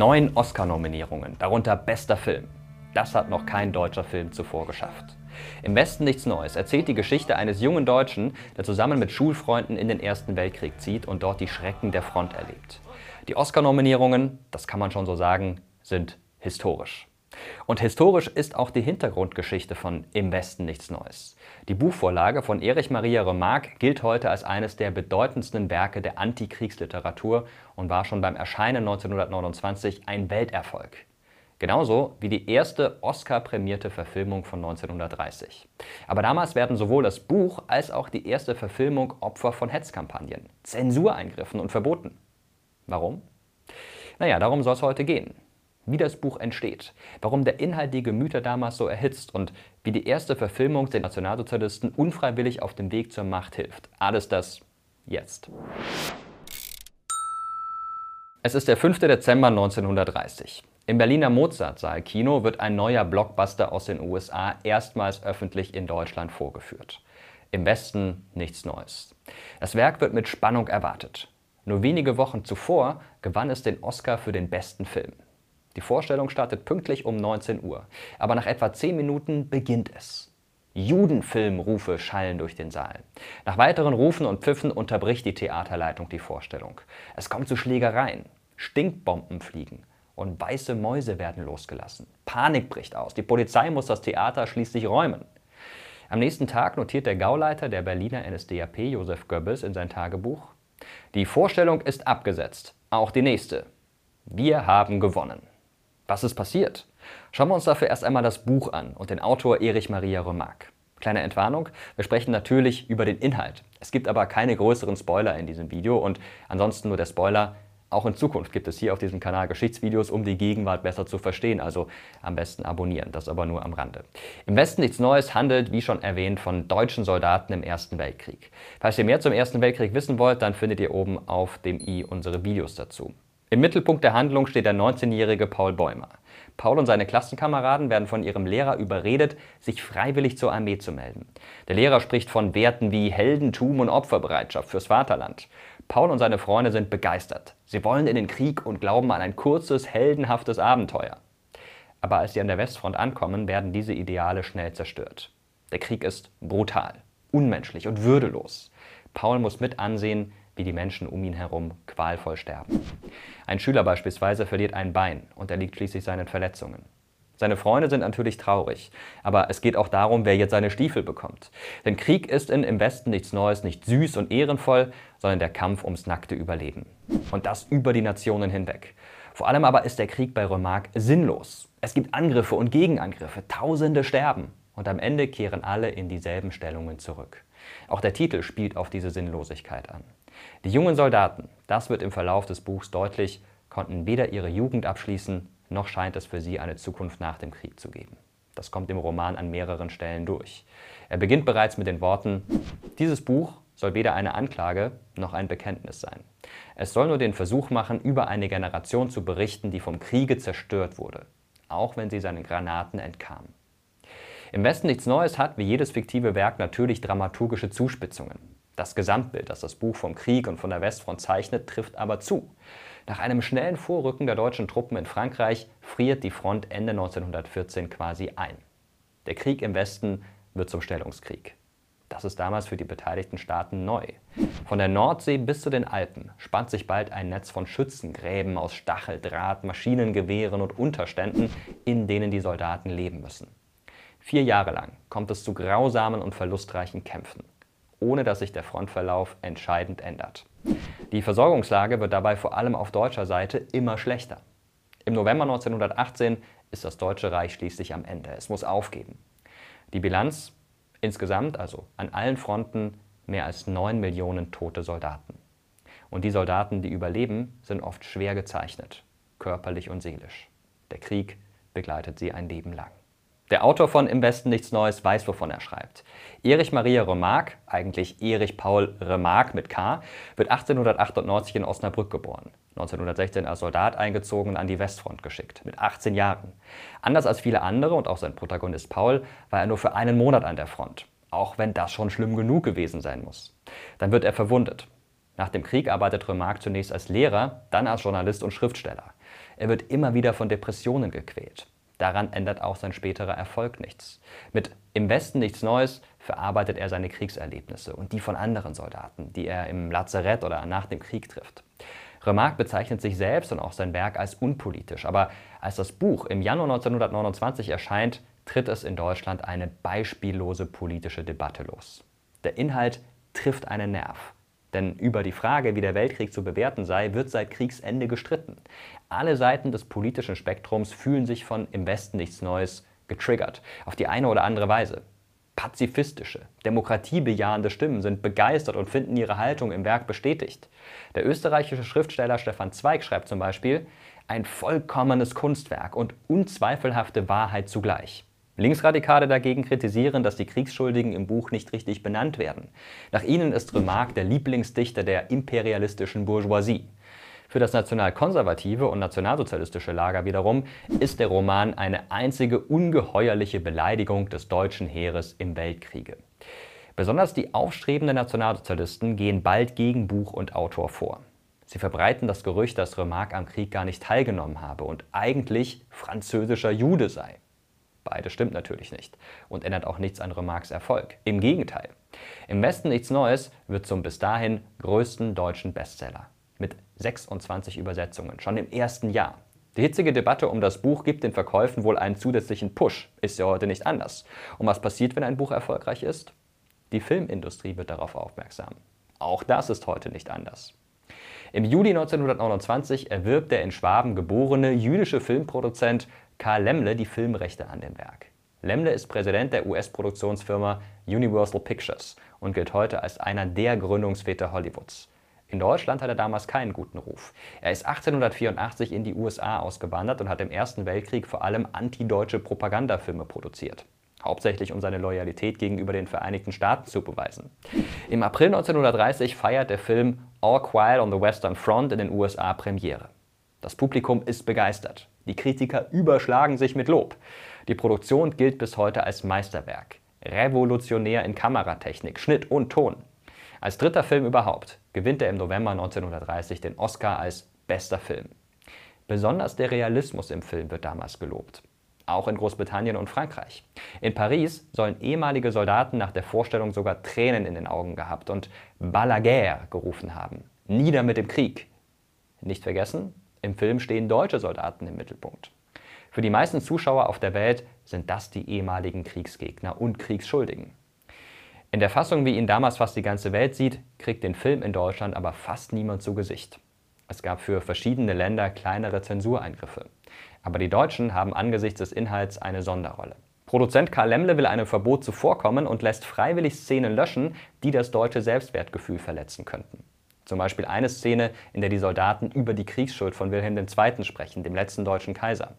Neun Oscar-Nominierungen, darunter bester Film. Das hat noch kein deutscher Film zuvor geschafft. Im Westen nichts Neues erzählt die Geschichte eines jungen Deutschen, der zusammen mit Schulfreunden in den Ersten Weltkrieg zieht und dort die Schrecken der Front erlebt. Die Oscar-Nominierungen, das kann man schon so sagen, sind historisch. Und historisch ist auch die Hintergrundgeschichte von Im Westen nichts Neues. Die Buchvorlage von Erich Maria Remarque gilt heute als eines der bedeutendsten Werke der Antikriegsliteratur und war schon beim Erscheinen 1929 ein Welterfolg. Genauso wie die erste Oscar-prämierte Verfilmung von 1930. Aber damals werden sowohl das Buch als auch die erste Verfilmung Opfer von Hetzkampagnen, Zensureingriffen und Verboten. Warum? Naja, darum soll es heute gehen wie das Buch entsteht, warum der Inhalt die Gemüter damals so erhitzt und wie die erste Verfilmung den Nationalsozialisten unfreiwillig auf dem Weg zur Macht hilft. Alles das jetzt. Es ist der 5. Dezember 1930. Im Berliner Mozartsaal-Kino wird ein neuer Blockbuster aus den USA erstmals öffentlich in Deutschland vorgeführt. Im Westen nichts Neues. Das Werk wird mit Spannung erwartet. Nur wenige Wochen zuvor gewann es den Oscar für den besten Film. Die Vorstellung startet pünktlich um 19 Uhr. Aber nach etwa 10 Minuten beginnt es. Judenfilmrufe schallen durch den Saal. Nach weiteren Rufen und Pfiffen unterbricht die Theaterleitung die Vorstellung. Es kommt zu Schlägereien. Stinkbomben fliegen und weiße Mäuse werden losgelassen. Panik bricht aus. Die Polizei muss das Theater schließlich räumen. Am nächsten Tag notiert der Gauleiter der Berliner NSDAP, Josef Goebbels, in sein Tagebuch: Die Vorstellung ist abgesetzt. Auch die nächste. Wir haben gewonnen. Was ist passiert? Schauen wir uns dafür erst einmal das Buch an und den Autor Erich Maria Remarque. Kleine Entwarnung, wir sprechen natürlich über den Inhalt. Es gibt aber keine größeren Spoiler in diesem Video und ansonsten nur der Spoiler, auch in Zukunft gibt es hier auf diesem Kanal Geschichtsvideos, um die Gegenwart besser zu verstehen, also am besten abonnieren, das aber nur am Rande. Im Westen nichts Neues handelt, wie schon erwähnt, von deutschen Soldaten im Ersten Weltkrieg. Falls ihr mehr zum Ersten Weltkrieg wissen wollt, dann findet ihr oben auf dem i unsere Videos dazu. Im Mittelpunkt der Handlung steht der 19-jährige Paul Bäumer. Paul und seine Klassenkameraden werden von ihrem Lehrer überredet, sich freiwillig zur Armee zu melden. Der Lehrer spricht von Werten wie Heldentum und Opferbereitschaft fürs Vaterland. Paul und seine Freunde sind begeistert. Sie wollen in den Krieg und glauben an ein kurzes, heldenhaftes Abenteuer. Aber als sie an der Westfront ankommen, werden diese Ideale schnell zerstört. Der Krieg ist brutal, unmenschlich und würdelos. Paul muss mit ansehen, wie die Menschen um ihn herum qualvoll sterben. Ein Schüler beispielsweise verliert ein Bein und erliegt schließlich seinen Verletzungen. Seine Freunde sind natürlich traurig, aber es geht auch darum, wer jetzt seine Stiefel bekommt. Denn Krieg ist in Im Westen nichts Neues, nicht süß und ehrenvoll, sondern der Kampf ums nackte Überleben. Und das über die Nationen hinweg. Vor allem aber ist der Krieg bei Remarque sinnlos. Es gibt Angriffe und Gegenangriffe, Tausende sterben. Und am Ende kehren alle in dieselben Stellungen zurück. Auch der Titel spielt auf diese Sinnlosigkeit an. Die jungen Soldaten, das wird im Verlauf des Buchs deutlich, konnten weder ihre Jugend abschließen, noch scheint es für sie eine Zukunft nach dem Krieg zu geben. Das kommt im Roman an mehreren Stellen durch. Er beginnt bereits mit den Worten, dieses Buch soll weder eine Anklage noch ein Bekenntnis sein. Es soll nur den Versuch machen, über eine Generation zu berichten, die vom Kriege zerstört wurde, auch wenn sie seinen Granaten entkam. Im Westen nichts Neues hat, wie jedes fiktive Werk, natürlich dramaturgische Zuspitzungen. Das Gesamtbild, das das Buch vom Krieg und von der Westfront zeichnet, trifft aber zu. Nach einem schnellen Vorrücken der deutschen Truppen in Frankreich friert die Front Ende 1914 quasi ein. Der Krieg im Westen wird zum Stellungskrieg. Das ist damals für die beteiligten Staaten neu. Von der Nordsee bis zu den Alpen spannt sich bald ein Netz von Schützengräben aus Stacheldraht, Maschinengewehren und Unterständen, in denen die Soldaten leben müssen. Vier Jahre lang kommt es zu grausamen und verlustreichen Kämpfen ohne dass sich der Frontverlauf entscheidend ändert. Die Versorgungslage wird dabei vor allem auf deutscher Seite immer schlechter. Im November 1918 ist das Deutsche Reich schließlich am Ende. Es muss aufgeben. Die Bilanz insgesamt, also an allen Fronten, mehr als 9 Millionen tote Soldaten. Und die Soldaten, die überleben, sind oft schwer gezeichnet, körperlich und seelisch. Der Krieg begleitet sie ein Leben lang. Der Autor von Im Westen nichts Neues weiß, wovon er schreibt. Erich Maria Remarque, eigentlich Erich Paul Remarque mit K, wird 1898 in Osnabrück geboren. 1916 als Soldat eingezogen und an die Westfront geschickt, mit 18 Jahren. Anders als viele andere und auch sein Protagonist Paul war er nur für einen Monat an der Front, auch wenn das schon schlimm genug gewesen sein muss. Dann wird er verwundet. Nach dem Krieg arbeitet Remarque zunächst als Lehrer, dann als Journalist und Schriftsteller. Er wird immer wieder von Depressionen gequält. Daran ändert auch sein späterer Erfolg nichts. Mit Im Westen nichts Neues verarbeitet er seine Kriegserlebnisse und die von anderen Soldaten, die er im Lazarett oder nach dem Krieg trifft. Remarque bezeichnet sich selbst und auch sein Werk als unpolitisch, aber als das Buch im Januar 1929 erscheint, tritt es in Deutschland eine beispiellose politische Debatte los. Der Inhalt trifft einen Nerv. Denn über die Frage, wie der Weltkrieg zu bewerten sei, wird seit Kriegsende gestritten. Alle Seiten des politischen Spektrums fühlen sich von im Westen nichts Neues getriggert, auf die eine oder andere Weise. Pazifistische, demokratiebejahende Stimmen sind begeistert und finden ihre Haltung im Werk bestätigt. Der österreichische Schriftsteller Stefan Zweig schreibt zum Beispiel, ein vollkommenes Kunstwerk und unzweifelhafte Wahrheit zugleich. Linksradikale dagegen kritisieren, dass die Kriegsschuldigen im Buch nicht richtig benannt werden. Nach ihnen ist Remarque der Lieblingsdichter der imperialistischen Bourgeoisie. Für das nationalkonservative und nationalsozialistische Lager wiederum ist der Roman eine einzige ungeheuerliche Beleidigung des deutschen Heeres im Weltkriege. Besonders die aufstrebenden Nationalsozialisten gehen bald gegen Buch und Autor vor. Sie verbreiten das Gerücht, dass Remarque am Krieg gar nicht teilgenommen habe und eigentlich französischer Jude sei. Beides stimmt natürlich nicht und ändert auch nichts an Remarques Erfolg. Im Gegenteil. Im Westen nichts Neues wird zum bis dahin größten deutschen Bestseller. Mit 26 Übersetzungen, schon im ersten Jahr. Die hitzige Debatte um das Buch gibt den Verkäufen wohl einen zusätzlichen Push. Ist ja heute nicht anders. Und was passiert, wenn ein Buch erfolgreich ist? Die Filmindustrie wird darauf aufmerksam. Auch das ist heute nicht anders. Im Juli 1929 erwirbt der in Schwaben geborene jüdische Filmproduzent Karl Lemle die Filmrechte an dem Werk. Lemle ist Präsident der US-Produktionsfirma Universal Pictures und gilt heute als einer der Gründungsväter Hollywoods. In Deutschland hat er damals keinen guten Ruf. Er ist 1884 in die USA ausgewandert und hat im Ersten Weltkrieg vor allem antideutsche Propagandafilme produziert. Hauptsächlich um seine Loyalität gegenüber den Vereinigten Staaten zu beweisen. Im April 1930 feiert der Film All Quiet on the Western Front in den USA Premiere. Das Publikum ist begeistert. Die Kritiker überschlagen sich mit Lob. Die Produktion gilt bis heute als Meisterwerk. Revolutionär in Kameratechnik, Schnitt und Ton. Als dritter Film überhaupt gewinnt er im November 1930 den Oscar als bester Film. Besonders der Realismus im Film wird damals gelobt. Auch in Großbritannien und Frankreich. In Paris sollen ehemalige Soldaten nach der Vorstellung sogar Tränen in den Augen gehabt und Balaguer gerufen haben. Nieder mit dem Krieg. Nicht vergessen, im Film stehen deutsche Soldaten im Mittelpunkt. Für die meisten Zuschauer auf der Welt sind das die ehemaligen Kriegsgegner und Kriegsschuldigen. In der Fassung, wie ihn damals fast die ganze Welt sieht, kriegt den Film in Deutschland aber fast niemand zu Gesicht. Es gab für verschiedene Länder kleinere Zensureingriffe. Aber die Deutschen haben angesichts des Inhalts eine Sonderrolle. Produzent Karl Lemle will einem Verbot zuvorkommen und lässt freiwillig Szenen löschen, die das deutsche Selbstwertgefühl verletzen könnten. Zum Beispiel eine Szene, in der die Soldaten über die Kriegsschuld von Wilhelm II. sprechen, dem letzten deutschen Kaiser.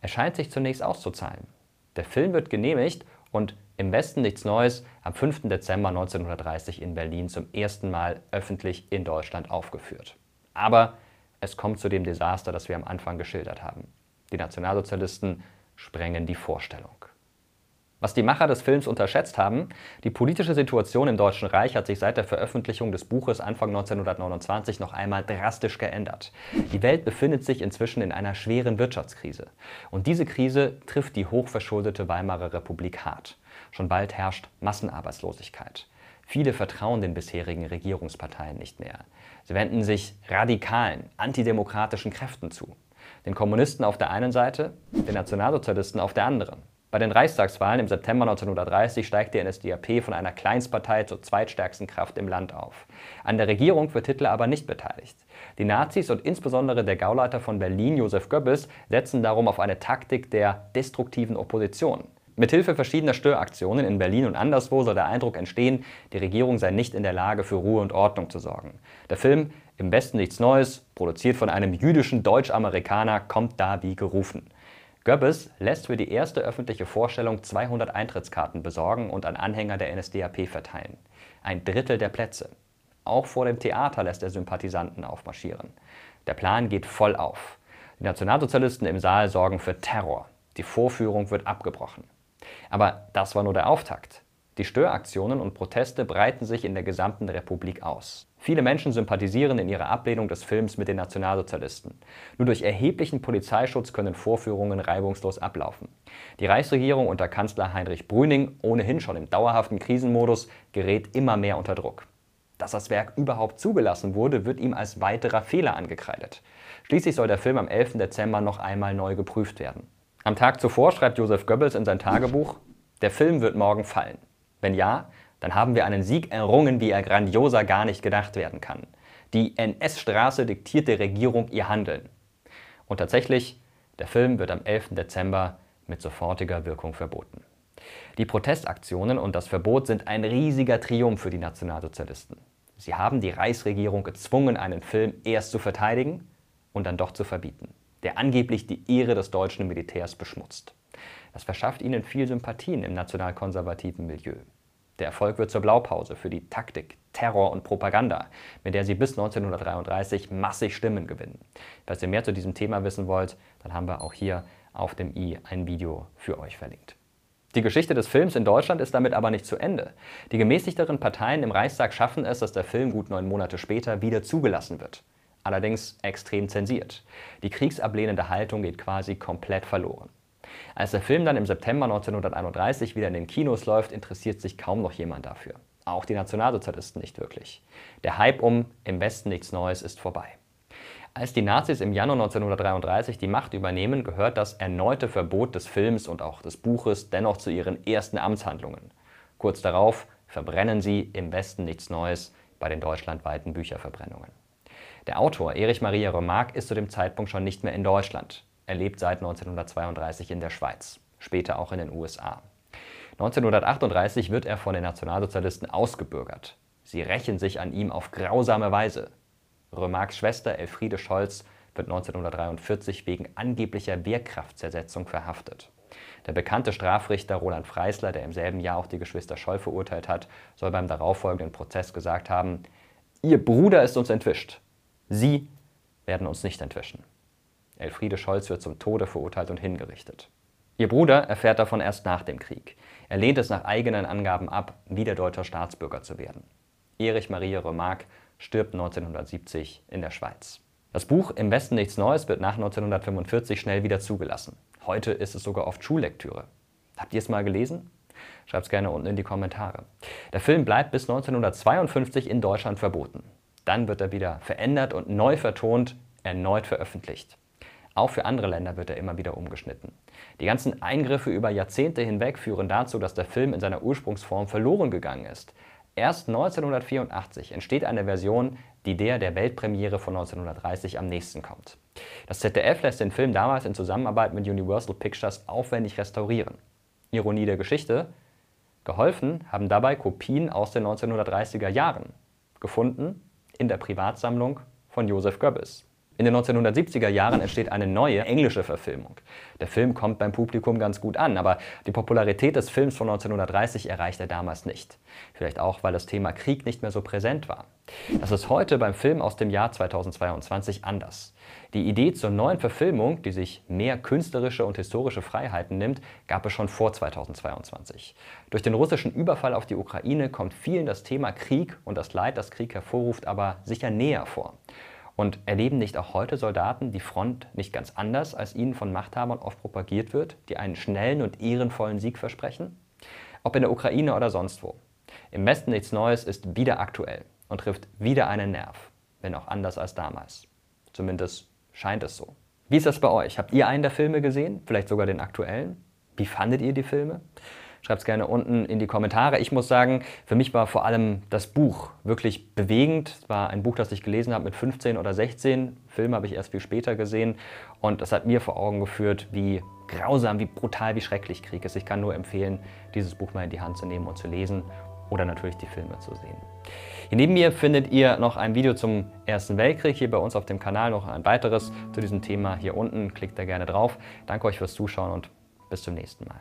Er scheint sich zunächst auszuzahlen. Der Film wird genehmigt und im Westen nichts Neues am 5. Dezember 1930 in Berlin zum ersten Mal öffentlich in Deutschland aufgeführt. Aber es kommt zu dem Desaster, das wir am Anfang geschildert haben. Die Nationalsozialisten sprengen die Vorstellung. Was die Macher des Films unterschätzt haben, die politische Situation im Deutschen Reich hat sich seit der Veröffentlichung des Buches Anfang 1929 noch einmal drastisch geändert. Die Welt befindet sich inzwischen in einer schweren Wirtschaftskrise. Und diese Krise trifft die hochverschuldete Weimarer Republik hart. Schon bald herrscht Massenarbeitslosigkeit. Viele vertrauen den bisherigen Regierungsparteien nicht mehr. Sie wenden sich radikalen, antidemokratischen Kräften zu. Den Kommunisten auf der einen Seite, den Nationalsozialisten auf der anderen. Bei den Reichstagswahlen im September 1930 steigt die NSDAP von einer Kleinstpartei zur zweitstärksten Kraft im Land auf. An der Regierung wird Hitler aber nicht beteiligt. Die Nazis und insbesondere der Gauleiter von Berlin, Josef Goebbels, setzen darum auf eine Taktik der destruktiven Opposition. Mithilfe verschiedener Störaktionen in Berlin und anderswo soll der Eindruck entstehen, die Regierung sei nicht in der Lage, für Ruhe und Ordnung zu sorgen. Der Film Im Westen nichts Neues, produziert von einem jüdischen Deutsch-Amerikaner, kommt da wie gerufen. Goebbels lässt für die erste öffentliche Vorstellung 200 Eintrittskarten besorgen und an Anhänger der NSDAP verteilen. Ein Drittel der Plätze. Auch vor dem Theater lässt er Sympathisanten aufmarschieren. Der Plan geht voll auf. Die Nationalsozialisten im Saal sorgen für Terror. Die Vorführung wird abgebrochen. Aber das war nur der Auftakt. Die Störaktionen und Proteste breiten sich in der gesamten Republik aus. Viele Menschen sympathisieren in ihrer Ablehnung des Films mit den Nationalsozialisten. Nur durch erheblichen Polizeischutz können Vorführungen reibungslos ablaufen. Die Reichsregierung unter Kanzler Heinrich Brüning, ohnehin schon im dauerhaften Krisenmodus, gerät immer mehr unter Druck. Dass das Werk überhaupt zugelassen wurde, wird ihm als weiterer Fehler angekreidet. Schließlich soll der Film am 11. Dezember noch einmal neu geprüft werden. Am Tag zuvor schreibt Joseph Goebbels in sein Tagebuch, der Film wird morgen fallen. Wenn ja, dann haben wir einen Sieg errungen, wie er grandioser gar nicht gedacht werden kann. Die NS-Straße diktiert der Regierung ihr Handeln. Und tatsächlich, der Film wird am 11. Dezember mit sofortiger Wirkung verboten. Die Protestaktionen und das Verbot sind ein riesiger Triumph für die Nationalsozialisten. Sie haben die Reichsregierung gezwungen, einen Film erst zu verteidigen und dann doch zu verbieten, der angeblich die Ehre des deutschen Militärs beschmutzt. Das verschafft ihnen viel Sympathien im nationalkonservativen Milieu. Der Erfolg wird zur Blaupause für die Taktik, Terror und Propaganda, mit der sie bis 1933 massig Stimmen gewinnen. Falls ihr mehr zu diesem Thema wissen wollt, dann haben wir auch hier auf dem i ein Video für euch verlinkt. Die Geschichte des Films in Deutschland ist damit aber nicht zu Ende. Die gemäßigteren Parteien im Reichstag schaffen es, dass der Film gut neun Monate später wieder zugelassen wird. Allerdings extrem zensiert. Die kriegsablehnende Haltung geht quasi komplett verloren. Als der Film dann im September 1931 wieder in den Kinos läuft, interessiert sich kaum noch jemand dafür. Auch die Nationalsozialisten nicht wirklich. Der Hype um Im Westen nichts Neues ist vorbei. Als die Nazis im Januar 1933 die Macht übernehmen, gehört das erneute Verbot des Films und auch des Buches dennoch zu ihren ersten Amtshandlungen. Kurz darauf verbrennen sie Im Westen nichts Neues bei den deutschlandweiten Bücherverbrennungen. Der Autor Erich Maria Remarque ist zu dem Zeitpunkt schon nicht mehr in Deutschland. Er lebt seit 1932 in der Schweiz, später auch in den USA. 1938 wird er von den Nationalsozialisten ausgebürgert. Sie rächen sich an ihm auf grausame Weise. Remarques Schwester Elfriede Scholz wird 1943 wegen angeblicher Wehrkraftzersetzung verhaftet. Der bekannte Strafrichter Roland Freisler, der im selben Jahr auch die Geschwister Scholl verurteilt hat, soll beim darauffolgenden Prozess gesagt haben, Ihr Bruder ist uns entwischt. Sie werden uns nicht entwischen. Elfriede Scholz wird zum Tode verurteilt und hingerichtet. Ihr Bruder erfährt davon erst nach dem Krieg. Er lehnt es nach eigenen Angaben ab, wieder deutscher Staatsbürger zu werden. Erich Maria Remarque stirbt 1970 in der Schweiz. Das Buch Im Westen nichts Neues wird nach 1945 schnell wieder zugelassen. Heute ist es sogar oft Schullektüre. Habt ihr es mal gelesen? Schreibt es gerne unten in die Kommentare. Der Film bleibt bis 1952 in Deutschland verboten. Dann wird er wieder verändert und neu vertont, erneut veröffentlicht. Auch für andere Länder wird er immer wieder umgeschnitten. Die ganzen Eingriffe über Jahrzehnte hinweg führen dazu, dass der Film in seiner Ursprungsform verloren gegangen ist. Erst 1984 entsteht eine Version, die der der Weltpremiere von 1930 am nächsten kommt. Das ZDF lässt den Film damals in Zusammenarbeit mit Universal Pictures aufwendig restaurieren. Ironie der Geschichte, geholfen haben dabei Kopien aus den 1930er Jahren, gefunden in der Privatsammlung von Joseph Goebbels. In den 1970er Jahren entsteht eine neue englische Verfilmung. Der Film kommt beim Publikum ganz gut an, aber die Popularität des Films von 1930 erreicht er damals nicht. Vielleicht auch, weil das Thema Krieg nicht mehr so präsent war. Das ist heute beim Film aus dem Jahr 2022 anders. Die Idee zur neuen Verfilmung, die sich mehr künstlerische und historische Freiheiten nimmt, gab es schon vor 2022. Durch den russischen Überfall auf die Ukraine kommt vielen das Thema Krieg und das Leid, das Krieg hervorruft, aber sicher näher vor. Und erleben nicht auch heute Soldaten die Front nicht ganz anders, als ihnen von Machthabern oft propagiert wird, die einen schnellen und ehrenvollen Sieg versprechen? Ob in der Ukraine oder sonst wo. Im Westen nichts Neues ist wieder aktuell und trifft wieder einen Nerv, wenn auch anders als damals. Zumindest scheint es so. Wie ist das bei euch? Habt ihr einen der Filme gesehen? Vielleicht sogar den aktuellen? Wie fandet ihr die Filme? Schreibt es gerne unten in die Kommentare. Ich muss sagen, für mich war vor allem das Buch wirklich bewegend. Es war ein Buch, das ich gelesen habe mit 15 oder 16. Film habe ich erst viel später gesehen. Und das hat mir vor Augen geführt, wie grausam, wie brutal, wie schrecklich Krieg ist. Ich kann nur empfehlen, dieses Buch mal in die Hand zu nehmen und zu lesen oder natürlich die Filme zu sehen. Hier neben mir findet ihr noch ein Video zum Ersten Weltkrieg. Hier bei uns auf dem Kanal noch ein weiteres zu diesem Thema hier unten. Klickt da gerne drauf. Danke euch fürs Zuschauen und bis zum nächsten Mal.